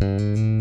Música